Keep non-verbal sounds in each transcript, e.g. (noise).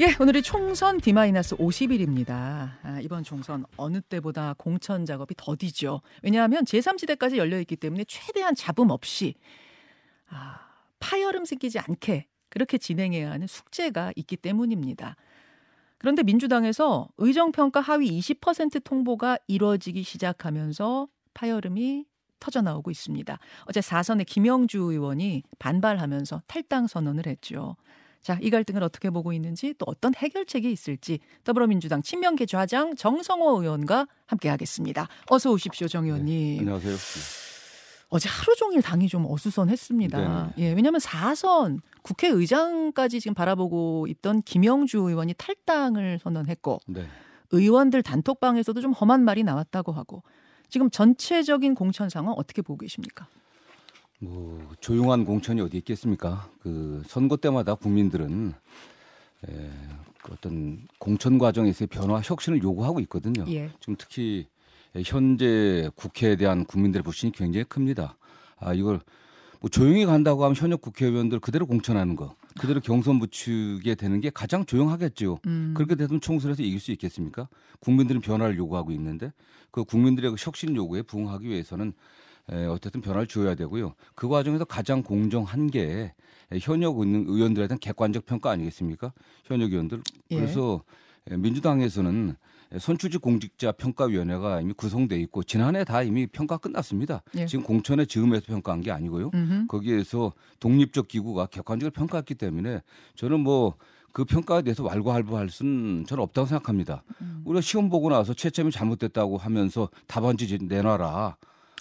예, 오늘이 총선 D-50일입니다. 아, 이번 총선 어느 때보다 공천 작업이 더디죠. 왜냐하면 제3지대까지 열려있기 때문에 최대한 잡음 없이 아, 파열음 생기지 않게 그렇게 진행해야 하는 숙제가 있기 때문입니다. 그런데 민주당에서 의정평가 하위 20% 통보가 이루어지기 시작하면서 파열음이 터져 나오고 있습니다. 어제 4선의 김영주 의원이 반발하면서 탈당 선언을 했죠. 자, 이 갈등을 어떻게 보고 있는지 또 어떤 해결책이 있을지 더불어민주당 친명계 좌장 정성호 의원과 함께하겠습니다. 어서 오십시오, 정 의원님. 네, 안녕하세요. 어제 하루 종일 당이 좀 어수선했습니다. 네. 예, 왜냐하면 4선 국회의장까지 지금 바라보고 있던 김영주 의원이 탈당을 선언했고 네. 의원들 단톡방에서도 좀 험한 말이 나왔다고 하고 지금 전체적인 공천 상황 어떻게 보고 계십니까? 뭐 조용한 공천이 어디 있겠습니까? 그 선거 때마다 국민들은 에, 그 어떤 공천 과정에서의 변화 혁신을 요구하고 있거든요. 예. 지금 특히 현재 국회에 대한 국민들의 불신이 굉장히 큽니다. 아 이걸 뭐 조용히 간다고 하면 현역 국회의원들 그대로 공천하는 거, 그대로 경선 붙이게 되는 게 가장 조용하겠죠. 음. 그렇게 되면 총선에서 이길 수 있겠습니까? 국민들은 변화를 요구하고 있는데 그 국민들의 그 혁신 요구에 부응하기 위해서는 에, 어쨌든 변화를 주어야 되고요. 그 과정에서 가장 공정한 게 현역 의원들에 대한 객관적 평가 아니겠습니까? 현역 의원들. 예. 그래서 민주당에서는 선출직 공직자 평가위원회가 이미 구성돼 있고 지난해 다 이미 평가 끝났습니다. 예. 지금 공천의 즈음에서 평가한 게 아니고요. 음흠. 거기에서 독립적 기구가 객관적으로 평가했기 때문에 저는 뭐 그 평가에 대해서 왈가왈부할 수는 저는 없다고 생각합니다. 음. 우리가 시험 보고 나서 채점이 잘못됐다고 하면서 답안지 내놔라.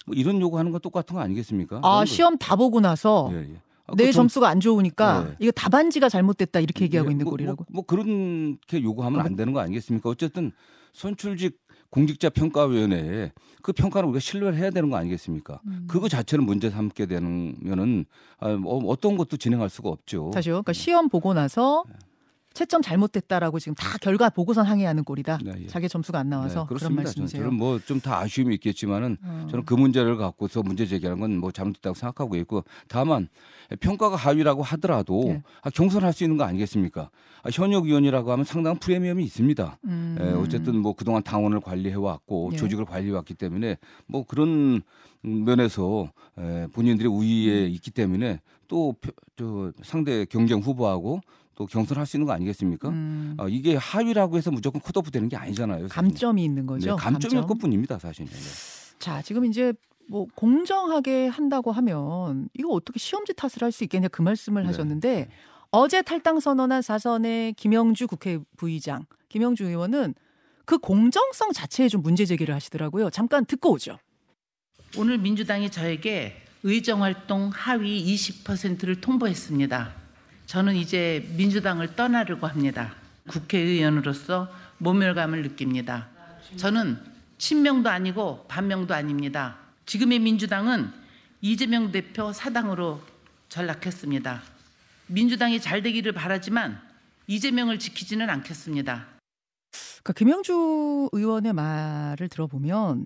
뭐 이런 요구하는 건 똑같은 거 아니겠습니까? 아 시험 다 보고 나서 예, 예. 아, 내 그 점 수가 안 좋으니까 네. 이거 답안지가 잘못됐다 이렇게 얘기하고 예, 있는 뭐, 꼴이라고. 뭐, 뭐 그렇게 요구하면 안 되는 거 아니겠습니까? 어쨌든 선출직 공직자 평가위원회에 그 평가를 우리가 신뢰를 해야 되는 거 아니겠습니까? 음. 그거 자체를 문제 삼게 되면은 아, 뭐 어떤 것도 진행할 수가 없죠. 다시요. 그러니까 시험 보고 나서 네. 채점 잘못됐다라고 지금 다 결과 보고선 항의하는 꼴이다. 네, 예. 자기 점수가 안 나와서 네, 그런 말씀이세요. 저는 뭐 좀 다 아쉬움이 있겠지만은 어. 저는 그 문제를 갖고서 문제 제기하는 건 뭐 잘못됐다고 생각하고 있고 다만 평가가 하위라고 하더라도 예. 아, 경선할 수 있는 거 아니겠습니까? 아, 현역 위원이라고 하면 상당한 프리미엄이 있습니다. 음. 에, 예, 어쨌든 뭐 그동안 당원을 관리해 왔고 예. 조직을 관리해 왔기 때문에 뭐 그런 면에서 에, 본인들이 우위에 음. 있기 때문에 또 저 상대 경쟁 후보하고 또 경선할 수 있는 거 아니겠습니까? 음. 어, 이게 하위라고 해서 무조건 컷오프 되는 게 아니잖아요. 사실. 감점이 있는 거죠. 네, 감점일 감점? 것뿐입니다, 사실. 네. 자, 지금 이제 뭐 공정하게 한다고 하면 이거 어떻게 시험지 탓을 할 수 있겠냐 그 말씀을 네. 하셨는데 어제 탈당 선언한 사선의 김영주 국회 부의장, 김영주 의원은 그 공정성 자체에 좀 문제 제기를 하시더라고요. 잠깐 듣고 오죠. 오늘 민주당이 저에게 의정활동 하위 20%를 통보했습니다. 저는 이제 민주당을 떠나려고 합니다. 국회의원으로서 모멸감을 느낍니다. 저는 친명도 아니고 반명도 아닙니다. 지금의 민주당은 이재명 대표 사당으로 전락했습니다. 민주당이 잘 되기를 바라지만 이재명을 지키지는 않겠습니다. 그러니까 김영주 의원의 말을 들어보면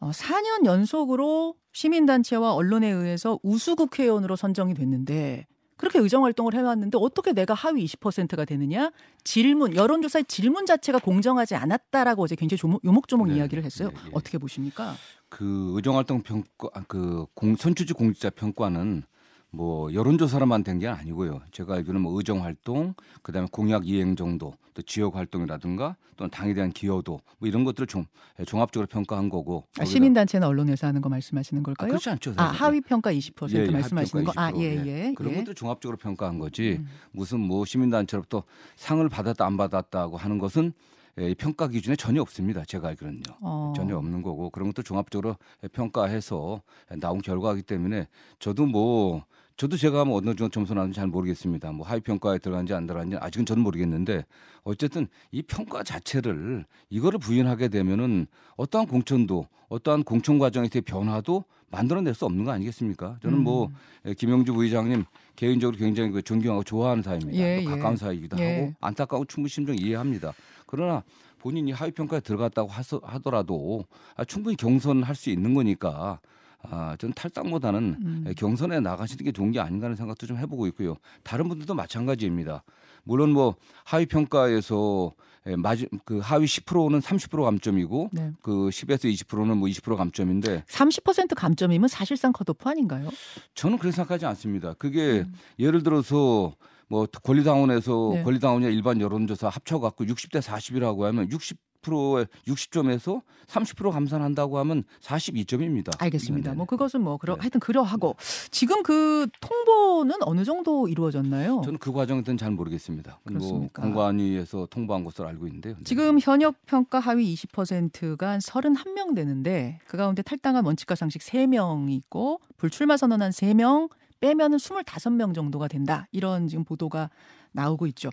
4년 어, 연속으로 시민단체와 언론에 의해서 우수 국회의원으로 선정이 됐는데 그렇게 의정 활동을 해왔는데 어떻게 내가 하위 20%가 되느냐? 질문, 여론조사의 질문 자체가 공정하지 않았다라고 어제 굉장히 조목, 요목조목 네, 이야기를 했어요. 네, 네. 어떻게 보십니까? 그 의정 활동 평가, 그 공, 선출직 공직자 평가는 뭐 여론조사로만 된 게 아니고요. 제가 알기로는 뭐 의정 활동, 그다음에 공약 이행 정도, 또 지역 활동이라든가 또는 당에 대한 기여도 뭐 이런 것들을 좀 예, 종합적으로 평가한 거고. 아, 시민 단체나 언론에서 하는 거 말씀하시는 걸까요? 아, 그렇지 않죠. 사실. 아 하위 평가 20% 예, 예, 말씀하시는 거. 아 예예. 예. 예. 그런 것들 종합적으로 평가한 거지. 음. 무슨 뭐 시민 단체로부터 상을 받았다 안 받았다고 하는 것은 예, 평가 기준에 전혀 없습니다. 제가 알기로는요. 어. 전혀 없는 거고 그런 것도 종합적으로 평가해서 나온 결과이기 때문에 저도 뭐 저도 제가 뭐 어느 정도 점수 나는지 잘 모르겠습니다. 뭐 하위 평가에 들어간지 안 들어간지 아직은 저는 모르겠는데 어쨌든 이 평가 자체를 이거를 부인하게 되면은 어떠한 공천도 어떠한 공천 과정에서의 변화도 만들어낼 수 없는 거 아니겠습니까? 저는 뭐 음. 뭐 김영주 부의장님 개인적으로 굉장히 그 존경하고 좋아하는 사이입니다. 예, 예. 가까운 사이이기도 예. 하고 안타까운 충분히 심정 이해합니다. 그러나 본인이 하위 평가에 들어갔다고 하더라도 아, 충분히 경선할 수 있는 거니까 아, 전 탈당보다는 음. 경선에 나가시는 게 좋은 게 아닌가 하는 생각도 좀 해보고 있고요. 다른 분들도 마찬가지입니다. 물론 뭐 하위 평가에서 예, 마지, 그 하위 10%는 30% 감점이고 네. 그 10에서 20%는 뭐 20% 감점인데 30% 감점이면 사실상 컷오프 아닌가요? 저는 그렇게 생각하지 않습니다. 그게 음. 예를 들어서 뭐 권리당원에서 네. 권리당원이나 일반 여론조사 합쳐갖고 60대 40이라고 하면 60 10%에 60점에서 30% 감산한다고 하면 42점입니다. 알겠습니다. 네네. 뭐 그것은 뭐 그러 네. 하여튼 그러하고 지금 그 통보는 어느 정도 이루어졌나요? 저는 그 과정은 잘 모르겠습니다. 뭐 그렇습니까? 뭐 공관위에서 통보한 것으로 알고 있는데요. 네. 지금 현역 평가 하위 20%가 31명 되는데 그 가운데 탈당한 원칙과 상식 3명이 있고 불출마 선언한 3명 빼면은 25명 정도가 된다. 이런 지금 보도가 나오고 있죠.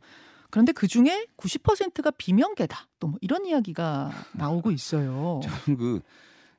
그런데 그 중에 90%가 비명계다. 또 뭐 이런 이야기가 나오고 있어요. (laughs) 저는 그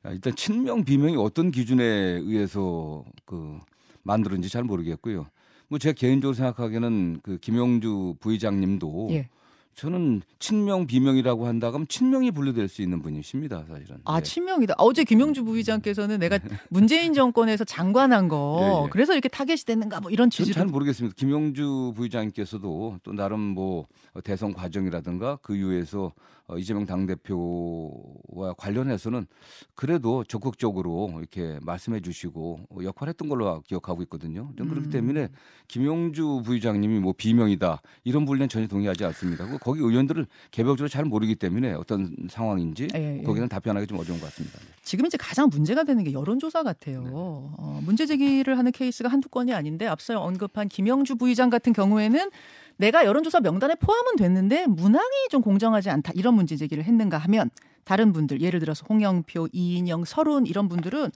아, 일단 친명 비명이 어떤 기준에 의해서 그 만들었는지 잘 모르겠고요. 뭐 제가 개인적으로 생각하기에는 그 김영주 부의장님도 예. 저는 친명 비명이라고 한다 그러면 친명이 분류될 수 있는 분이십니다 사실은. 아 네. 친명이다. 어제 김영주 부의장께서는 내가 (laughs) 문재인 정권에서 장관한 거 네, 네. 그래서 이렇게 타겟이 됐는가 뭐 이런 취지로. 잘 모르겠습니다. 김영주 부의장께서도 또 나름 뭐 대선 과정이라든가 그 이후에서 어, 이재명 당 대표와 관련해서는 그래도 적극적으로 이렇게 말씀해 주시고 역할했던 걸로 기억하고 있거든요. 좀 그렇기 음. 때문에 김용주 부의장님이 뭐 비명이다 이런 분류는 전혀 동의하지 않습니다. 거기 의원들을 개별적으로 잘 모르기 때문에 어떤 상황인지 예, 예. 거기는 답변하기 좀 어려운 것 같습니다. 지금 이제 가장 문제가 되는 게 여론조사 같아요. 네. 어, 문제 제기를 하는 케이스가 한두 건이 아닌데 앞서 언급한 김영주 부의장 같은 경우에는 내가 여론조사 명단에 포함은 됐는데 문항이 좀 공정하지 않다 이런 문제 제기를 했는가 하면 다른 분들 예를 들어서 홍영표, 이인영, 서른 이런 분들은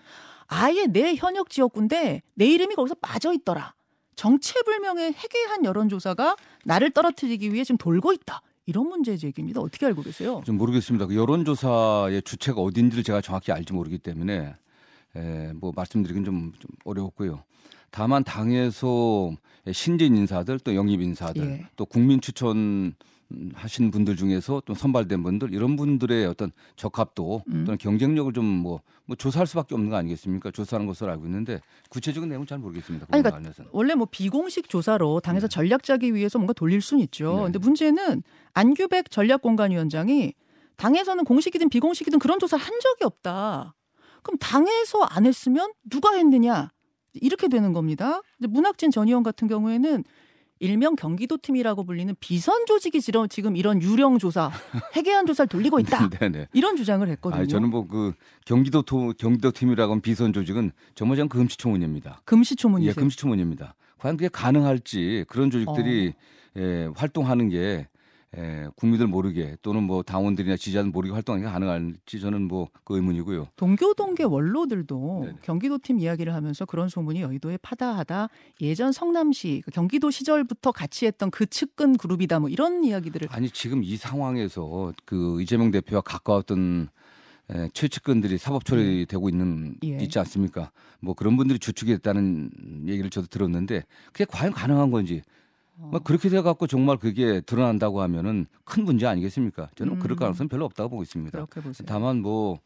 아예 내 현역 지역구인데 내 이름이 거기서 빠져 있더라. 정체불명의 해괴한 여론조사가 나를 떨어뜨리기 위해 지금 돌고 있다. 이런 문제 제기입니다. 어떻게 알고 계세요? 좀 모르겠습니다. 그 여론조사의 주체가 어딘지를 제가 정확히 알지 모르기 때문에 에, 뭐 말씀드리긴 좀, 좀 어려웠고요. 다만 당에서 신진 인사들 또 영입 인사들 예. 또 국민 추천 하신 분들 중에서 또 선발된 분들 이런 분들의 어떤 적합도 음. 또는 경쟁력을 좀뭐 뭐 조사할 수밖에 없는 거 아니겠습니까? 조사하는 것으로 알고 있는데 구체적인 내용은 잘 모르겠습니다. 아니, 그러니까 원래 뭐 비공식 조사로 당에서 네. 전략 짜기 위해서 뭔가 돌릴 수는 있죠. 네. 근데 문제는 안규백 전략공간위원장이 당에서는 공식이든 비공식이든 그런 조사를 한 적이 없다. 그럼 당에서 안 했으면 누가 했느냐? 이렇게 되는 겁니다. 문학진 전 의원 같은 경우에는 일명 경기도 팀이라고 불리는 비선 조직이 지금 이런 유령 조사, 해계한 조사를 돌리고 있다. (laughs) 이런 주장을 했거든요. 아니, 저는 뭐 그 경기도 토, 경기도 팀이라고 하는 비선 조직은 정말장 금시초문입니다. 금시초문이죠. 예, 금시초문입니다. 과연 그게 가능할지 그런 조직들이 어. 예, 활동하는 게 에, 예, 국민들 모르게 또는 뭐 당원들이나 지지자들 모르게 활동하는 게 가능할지 저는 뭐 그 의문이고요. 동교동계 원로들도 네네. 경기도 팀 이야기를 하면서 그런 소문이 여의도에 파다하다. 예전 성남시 그 경기도 시절부터 같이 했던 그 측근 그룹이다. 뭐 이런 이야기들을 아니 지금 이 상황에서 그 이재명 대표와 가까웠던 에, 최측근들이 사법 처리되고 있는 예. 있지 않습니까? 뭐 그런 분들이 주축했다는 얘기를 저도 들었는데 그게 과연 가능한 건지 뭐 그렇게 돼 갖고 정말 그게 드러난다고 하면은 큰 문제 아니겠습니까? 저는 음. 그럴 가능성은 별로 없다고 보고 있습니다. 다만 뭐그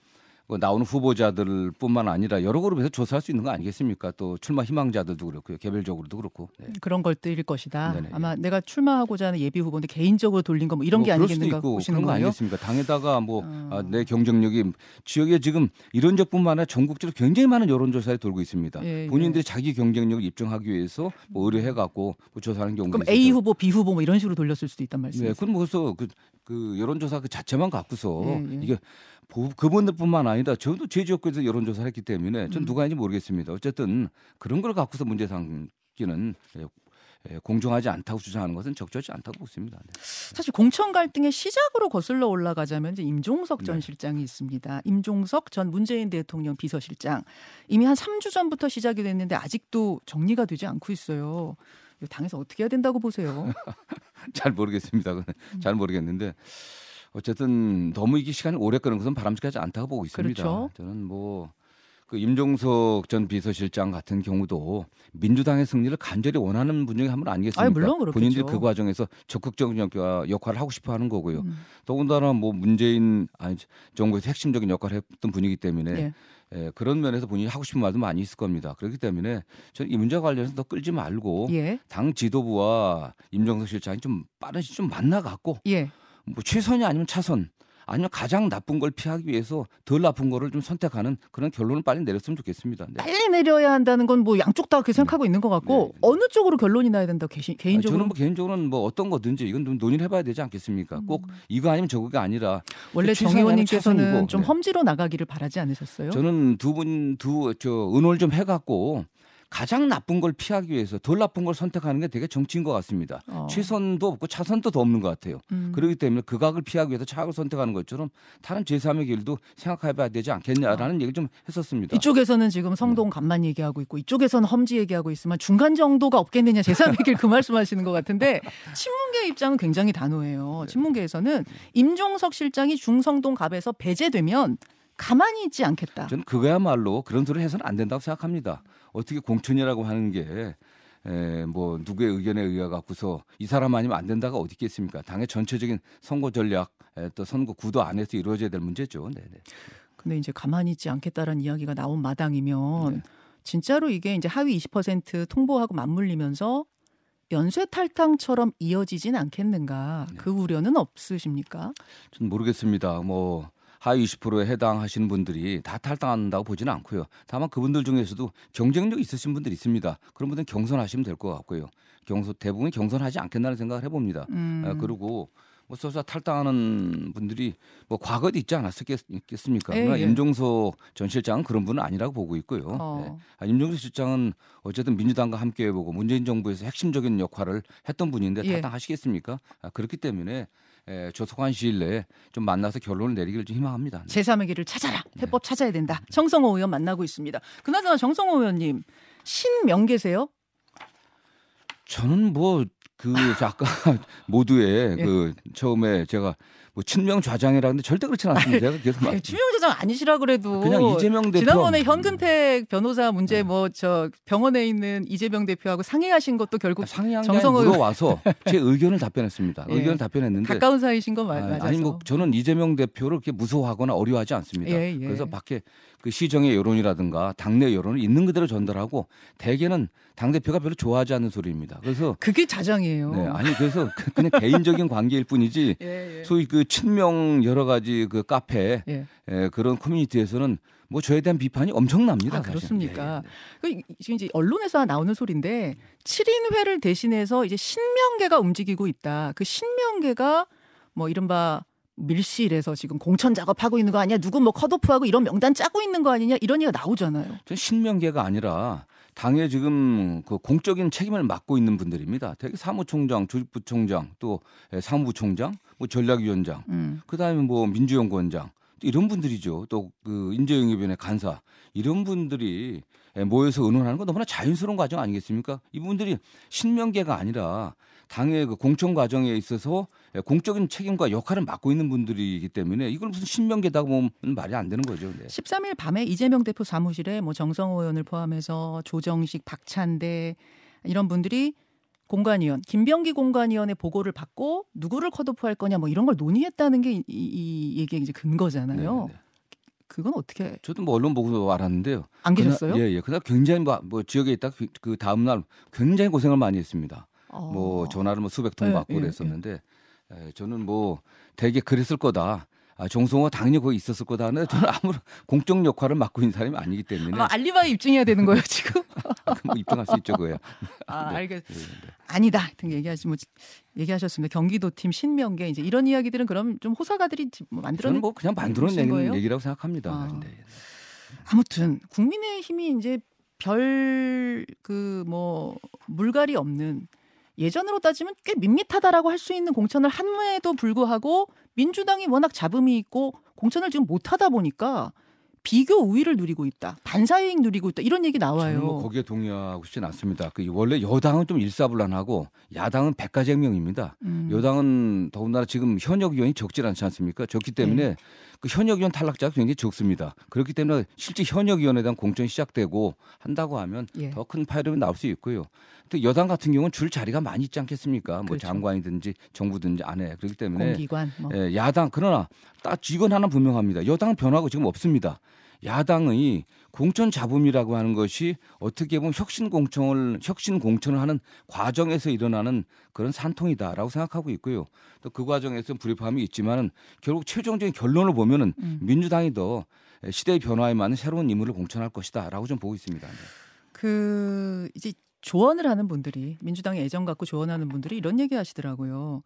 나오는 후보자들뿐만 아니라 여러 그룹에서 조사할 수 있는 거 아니겠습니까? 또 출마 희망자들도 그렇고요. 개별적으로도 그렇고. 네. 그런 걸뜨일 것이다. 네네. 아마 내가 출마하고자 하는 예비 후보인데 개인적으로 돌린 거 뭐 이런 뭐 게 아니겠는가 보시는 거예요? 아니겠습니까? 당에다가 뭐내 어. 아, 경쟁력이 지역에 지금 이런 적뿐만 아니라 전국적으로 굉장히 많은 여론조사에 돌고 있습니다. 예, 예. 본인들이 자기 경쟁력을 입증하기 위해서 뭐 의뢰해갖고 뭐 조사하는 경우가 그럼 A 후보, B 후보 뭐 이런 식으로 돌렸을 수도 있단 말씀이세요? 네, 그럼 그래서 그, 그 여론조사 그 자체만 갖고서 예, 예. 이게 그분들뿐만 아니라 저도 제 지역구에서 여론조사를 했기 때문에 전 음. 누가 있는지 모르겠습니다. 어쨌든 그런 걸 갖고서 문제 삼기는 예, 예, 공정하지 않다고 주장하는 것은 적절치 않다고 보습니다. 네. 사실 공천 갈등의 시작으로 거슬러 올라가자면 이제 임종석 전 네. 실장이 있습니다. 임종석 전 문재인 대통령 비서실장 이미 한 3주 전부터 시작이 됐는데 아직도 정리가 되지 않고 있어요. 당에서 어떻게 해야 된다고 보세요? (laughs) 잘 모르겠습니다. 음. 잘 모르겠는데 어쨌든 너무 이게 시간이 오래 끄는 것은 바람직하지 않다고 보고 있습니다. 그렇죠. 저는 뭐. 그 임종석 전 비서실장 같은 경우도 민주당의 승리를 간절히 원하는 분 중에 한 분 아니겠습니까? 아니, 물론 그렇겠죠. 본인들이 그 과정에서 적극적인 역할을 하고 싶어 하는 거고요. 음. 더군다나 뭐 문재인 아니 정부에서 핵심적인 역할을 했던 분이기 때문에 예. 예, 그런 면에서 본인이 하고 싶은 말도 많이 있을 겁니다. 그렇기 때문에 저는 이 문제 관련해서 더 끌지 말고 예. 당 지도부와 임종석 실장이 좀 빠른 시좀 만나 갖고 예. 뭐 최선이 아니면 차선 아니면 가장 나쁜 걸 피하기 위해서 덜 나쁜 거를 좀 선택하는 그런 결론을 빨리 내렸으면 좋겠습니다. 네. 빨리 내려야 한다는 건 뭐 양쪽 다 그렇게 생각하고 네. 있는 것 같고 네. 네. 어느 쪽으로 결론이 나야 된다 고 개인적으로 저는 뭐 개인적으로는 뭐 어떤 거든지 이건 좀 논의를 해봐야 되지 않겠습니까? 꼭 음. 이거 아니면 저거가 아니라 원래 정 의원님께서는 좀 네. 험지로 나가기를 바라지 않으셨어요? 저는 두 분 두 저 의논을 좀 해갖고 가장 나쁜 걸 피하기 위해서 덜 나쁜 걸 선택하는 게 되게 정치인 것 같습니다. 어. 최선도 없고 차선도 더 없는 것 같아요. 음. 그렇기 때문에 극악을 피하기 위해서 차악을 선택하는 것처럼 다른 제3의 길도 생각해봐야 되지 않겠냐라는 어. 얘기를 좀 했었습니다. 이쪽에서는 지금 성동 간만 얘기하고 있고 이쪽에서는 험지 얘기하고 있으면 중간 정도가 없겠느냐 제3의 길 그 말씀하시는 것 같은데 친문계 입장은 굉장히 단호해요. 네. 친문계에서는 임종석 실장이 중성동 갑에서 배제되면 가만히 있지 않겠다. 저는 그거야말로 그런 소리 해서는 안 된다고 생각합니다. 어떻게 공천이라고 하는 게 에, 뭐 누구의 의견에 의해 갖고서 이 사람 아니면 안 된다가 어디 있겠습니까? 당의 전체적인 선거 전략 에, 또 선거 구도 안에서 이루어져야 될 문제죠. 네, 네. 근데 이제 가만히 있지 않겠다라는 이야기가 나온 마당이면 네. 진짜로 이게 이제 하위 20% 통보하고 맞물리면서 연쇄 탈당처럼 이어지진 않겠는가? 네. 그 우려는 없으십니까? 저는 모르겠습니다. 뭐 하위 20%에 해당하시는 분들이 다 탈당한다고 보지는 않고요. 다만 그분들 중에서도 경쟁력 있으신 분들이 있습니다. 그런 분들은 경선하시면 될 것 같고요. 경선 대부분 경선하지 않겠다는 생각을 해봅니다. 음. 아, 그리고 뭐 써서 탈당하는 분들이 뭐 과거에도 있지 않았겠습니까? 예, 그러나 예. 임종석 전 실장은 그런 분은 아니라고 보고 있고요. 어. 네. 아, 임종석 실장은 어쨌든 민주당과 함께 해보고 문재인 정부에서 핵심적인 역할을 했던 분인데 예. 탈당하시겠습니까? 아, 그렇기 때문에 에, 조속한 시일 내에 좀 만나서 결론을 내리기를 좀 희망합니다. 네. 제3의 길을 찾아라. 해법 네. 찾아야 된다. 정성호 의원 만나고 있습니다. 그나저나 정성호 의원님 신명계세요? 저는 뭐 그 아까 (laughs) 모두의 예. 그 처음에 제가 뭐 친명 좌장이라는데 절대 그렇지 않습니다. 제가 계속 말. 친명 좌장 아니시라 그래도 그냥 이재명 대표 지난번에 현근택 변호사 문제 네. 뭐저 병원에 있는 이재명 대표하고 상의하신 것도 결국 아, 상의한 정성을 물어와서 제 의견을 답변했습니다. (laughs) 예. 의견을 답변했는데 가까운 사이신 거 아, 맞아서 아니 뭐 저는 이재명 대표를 그렇게 무서워하거나 어려워하지 않습니다. 예, 예. 그래서 밖에 그 시정의 여론이라든가 당내 여론을 있는 그대로 전달하고 대개는 당 대표가 별로 좋아하지 않는 소리입니다. 그래서 그게 자장이에요. 네, 아니 그래서 그 그냥 개인적인 관계일 뿐이지 (laughs) 예, 예. 소위 그 친명 여러 가지 그 카페 예. 예, 그런 커뮤니티에서는 뭐 저에 대한 비판이 엄청납니다. 아, 그렇습니까? 예, 예. 그 지금 이제 언론에서 나오는 소리인데 7인회를 대신해서 이제 신명계가 움직이고 있다. 그 신명계가 뭐 이른바 밀실에서 지금 공천 작업하고 있는 거 아니야? 누구 뭐 컷오프하고 이런 명단 짜고 있는 거 아니냐? 이런 얘기가 나오잖아요. 신명계가 아니라 당의 지금 그 공적인 책임을 맡고 있는 분들입니다. 대개 사무총장, 조직부총장, 또 사무부총장, 뭐 전략위원장, 음. 그다음에 뭐 민주연구원장 이런 분들이죠. 또 그 인재영입위원회 간사 이런 분들이 모여서 의논하는 건 너무나 자연스러운 과정 아니겠습니까? 이분들이 신명계가 아니라 당의 그 공천 과정에 있어서 공적인 책임과 역할을 맡고 있는 분들이기 때문에 이걸 무슨 신명계다고 보면 말이 안 되는 거죠. 네. 13일 밤에 이재명 대표 사무실에 뭐 정성호 의원을 포함해서 조정식, 박찬대 이런 분들이 공관위원, 김병기 공관위원의 보고를 받고 누구를 컷오프할 거냐 뭐 이런 걸 논의했다는 게 이, 이 얘기의 이제 근거잖아요. 네네. 네. 그건 어떻게? 저도 뭐 언론 보고 알았는데요. 안 계셨어요? 예, 예. 그날 굉장히 뭐, 뭐 지역에 있다 그, 그 다음 날 굉장히 고생을 많이 했습니다. 어. 뭐 전화를 뭐 수백 통 네, 받고 예, 그랬었는데 예. 저는 뭐 되게 그랬을 거다. 아, 정성호 당연히 거기 있었을 거다. 는 저는 아무런 공적 역할을 맡고 있는 사람이 아니기 때문에. 아, 알리바이 입증해야 되는 거예요, (laughs) 지금? 뭐 입증할 수 있죠, 그거야. 아, 네. 알겠. 네, 네. 아니다. 하여튼 얘기하시, 뭐, 얘기하셨습니다. 경기도 팀 신명계. 이제 이런 이야기들은 그럼 좀 호사가들이 뭐 만들어낸. 뭐 그냥 만들어낸 얘기라고 생각합니다. 아. 네. 아무튼, 국민의 힘이 이제 별 그 뭐 물갈이 없는 예전으로 따지면 꽤 밋밋하다라고 할 수 있는 공천을 한무에도 불구하고 민주당이 워낙 잡음이 있고 공천을 지금 못하다 보니까 비교 우위를 누리고 있다. 반사이익 누리고 있다. 이런 얘기 나와요. 저는 뭐 거기에 동의하고 싶진 않습니다. 그 원래 여당은 좀 일사불란하고 야당은 백가쟁명입니다. 음. 여당은 더군다나 지금 현역 의원이 적질 않지 않습니까? 적기 때문에 네. 그 현역 의원 탈락자가 굉장히 적습니다. 그렇기 때문에 실제 현역 의원에 대한 공천이 시작되고 한다고 하면 예. 더큰 파열음이 나올 수 있고요. 또 여당 같은 경우는 줄 자리가 많이 있지 않겠습니까? 뭐 그렇죠. 장관이든지 정부든지 안에 그렇기 때문에 공기관 뭐. 예, 야당 그러나 딱 직원 하나 분명합니다. 여당은 변화가 지금 없습니다. 야당의 공천 잡음이라고 하는 것이 어떻게 보면 혁신 공천을 혁신 공천을 하는 과정에서 일어나는 그런 산통이다라고 생각하고 있고요. 또 그 과정에서 불협화음이 있지만은 결국 최종적인 결론을 보면은 음. 민주당이 더 시대의 변화에 맞는 새로운 인물을 공천할 것이다라고 좀 보고 있습니다. 네. 그 이제 조언을 하는 분들이 민주당에 애정 갖고 조언하는 분들이 이런 얘기 하시더라고요.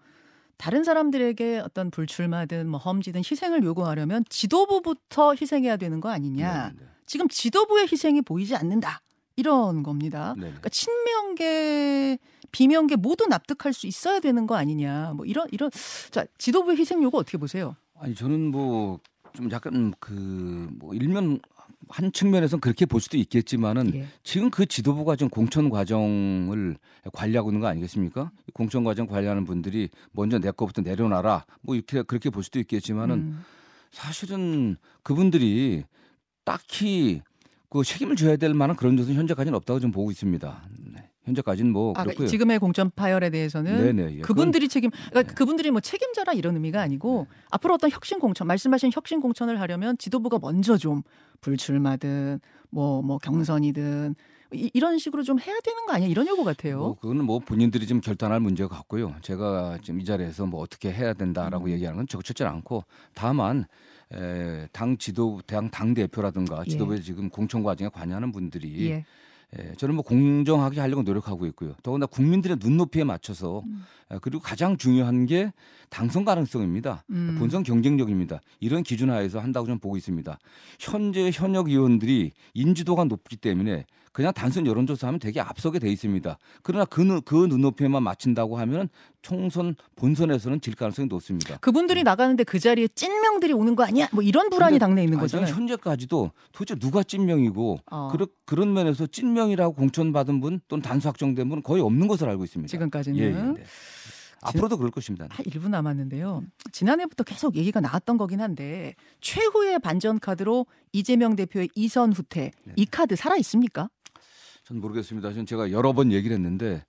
다른 사람들에게 어떤 불출마든 뭐 험지든 희생을 요구하려면 지도부부터 희생해야 되는 거 아니냐. 네, 네. 지금 지도부의 희생이 보이지 않는다. 이런 겁니다. 네. 그러니까 친명계, 비명계 모두 납득할 수 있어야 되는 거 아니냐. 뭐 이런 이런 자 지도부의 희생 요구 어떻게 보세요? 아니 저는 뭐 좀 약간 그 뭐 일면 한 측면에서는 그렇게 볼 수도 있겠지만은 예. 지금 그 지도부가 좀 공천 과정을 관리하고 있는 거 아니겠습니까? 공천 과정 관리하는 분들이 먼저 내 거부터 내려놔라. 뭐 이렇게 그렇게 볼 수도 있겠지만은 음. 사실은 그분들이 딱히 그 책임을 져야 될 만한 그런 것은 현재까지는 없다고 좀 보고 있습니다. 네. 현재까지는 뭐 아, 그렇고요. 지금의 공천 파열에 대해서는 네네, 예. 그분들이 책임 그러니까 네. 그분들이 뭐 책임져라 이런 의미가 아니고 네. 앞으로 어떤 혁신 공천 말씀하신 혁신 공천을 하려면 지도부가 먼저 좀 불출마든 뭐뭐 뭐 경선이든 이, 런 식으로 좀 해야 되는 거 아니야 이런 요구 같아요. 뭐 그거는 뭐 본인들이 좀 결단할 문제가 같고요. 제가 지금 이 자리에서 뭐 어떻게 해야 된다라고 음. 얘기하는 건 적절치 않고 다만 에, 당 지도 당, 당 대표라든가 예. 지도부에 예. 지금 공천 과정에 관여하는 분들이 예. 예, 저는 뭐 공정하게 하려고 노력하고 있고요. 더구나 국민들의 눈높이에 맞춰서 음. 예, 그리고 가장 중요한 게 당선 가능성입니다. 음. 본선 경쟁력입니다. 이런 기준 하에서 한다고 저는 보고 있습니다. 현재 현역 의원들이 인지도가 높기 때문에 그냥 단순 여론조사하면 되게 앞서게 돼 있습니다. 그러나 그, 그 눈높이에만 맞춘다고 하면 총선 본선에서는 질 가능성이 높습니다. 그분들이 네. 나가는데 그 자리에 찐명들이 오는 거 아니야? 뭐 이런 불안이 당내 있는 거잖아요. 현재까지도 도대체 누가 찐명이고 어. 그런 그런 면에서 찐명이라고 공천받은 분 또는 단수 확정된 분은 거의 없는 것으로 알고 있습니다. 지금까지는. 예, 예, 네. 앞으로도 그럴 것입니다. 아, 1분 남았는데요. 지난해부터 계속 얘기가 나왔던 거긴 한데 최후의 반전 카드로 이재명 대표의 이선 후퇴 네. 이 카드 살아 있습니까? 전 모르겠습니다. 전 제가 여러 번 얘기를 했는데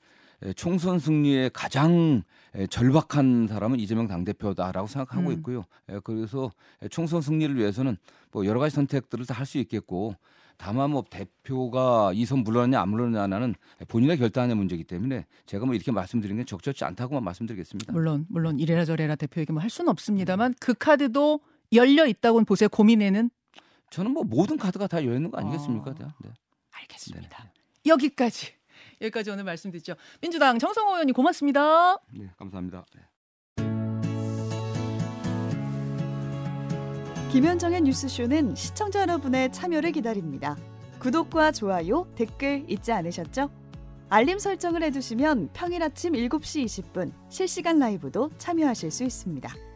총선 승리에 가장 절박한 사람은 이재명 당대표다라고 생각하고 음. 있고요. 그래서 총선 승리를 위해서는 뭐 여러 가지 선택들을 다 할 수 있겠고 다만 뭐 대표가 이 선 물러나냐 안 물러나냐는 본인의 결단의 문제이기 때문에 제가 뭐 이렇게 말씀드리는 게 적절치 않다고만 말씀드리겠습니다. 물론 물론 이래라 저래라 대표에게 뭐 할 수는 없습니다만 그 카드도 열려 있다고는 보세요. 고민에는 저는 뭐 모든 카드가 다 열려 있는 거 아니겠습니까? 어... 네. 알겠습니다. 네네. 여기까지 여기까지 오늘 말씀드렸죠. 민주당 정성호 의원님 고맙습니다. 네, 감사합니다. 네. 김현정의 뉴스쇼는 시청자 여러분의 참여를 기다립니다. 구독과 좋아요, 댓글 잊지 않으셨죠? 알림 설정을 해두시면 평일 아침 7시 20분 실시간 라이브도 참여하실 수 있습니다.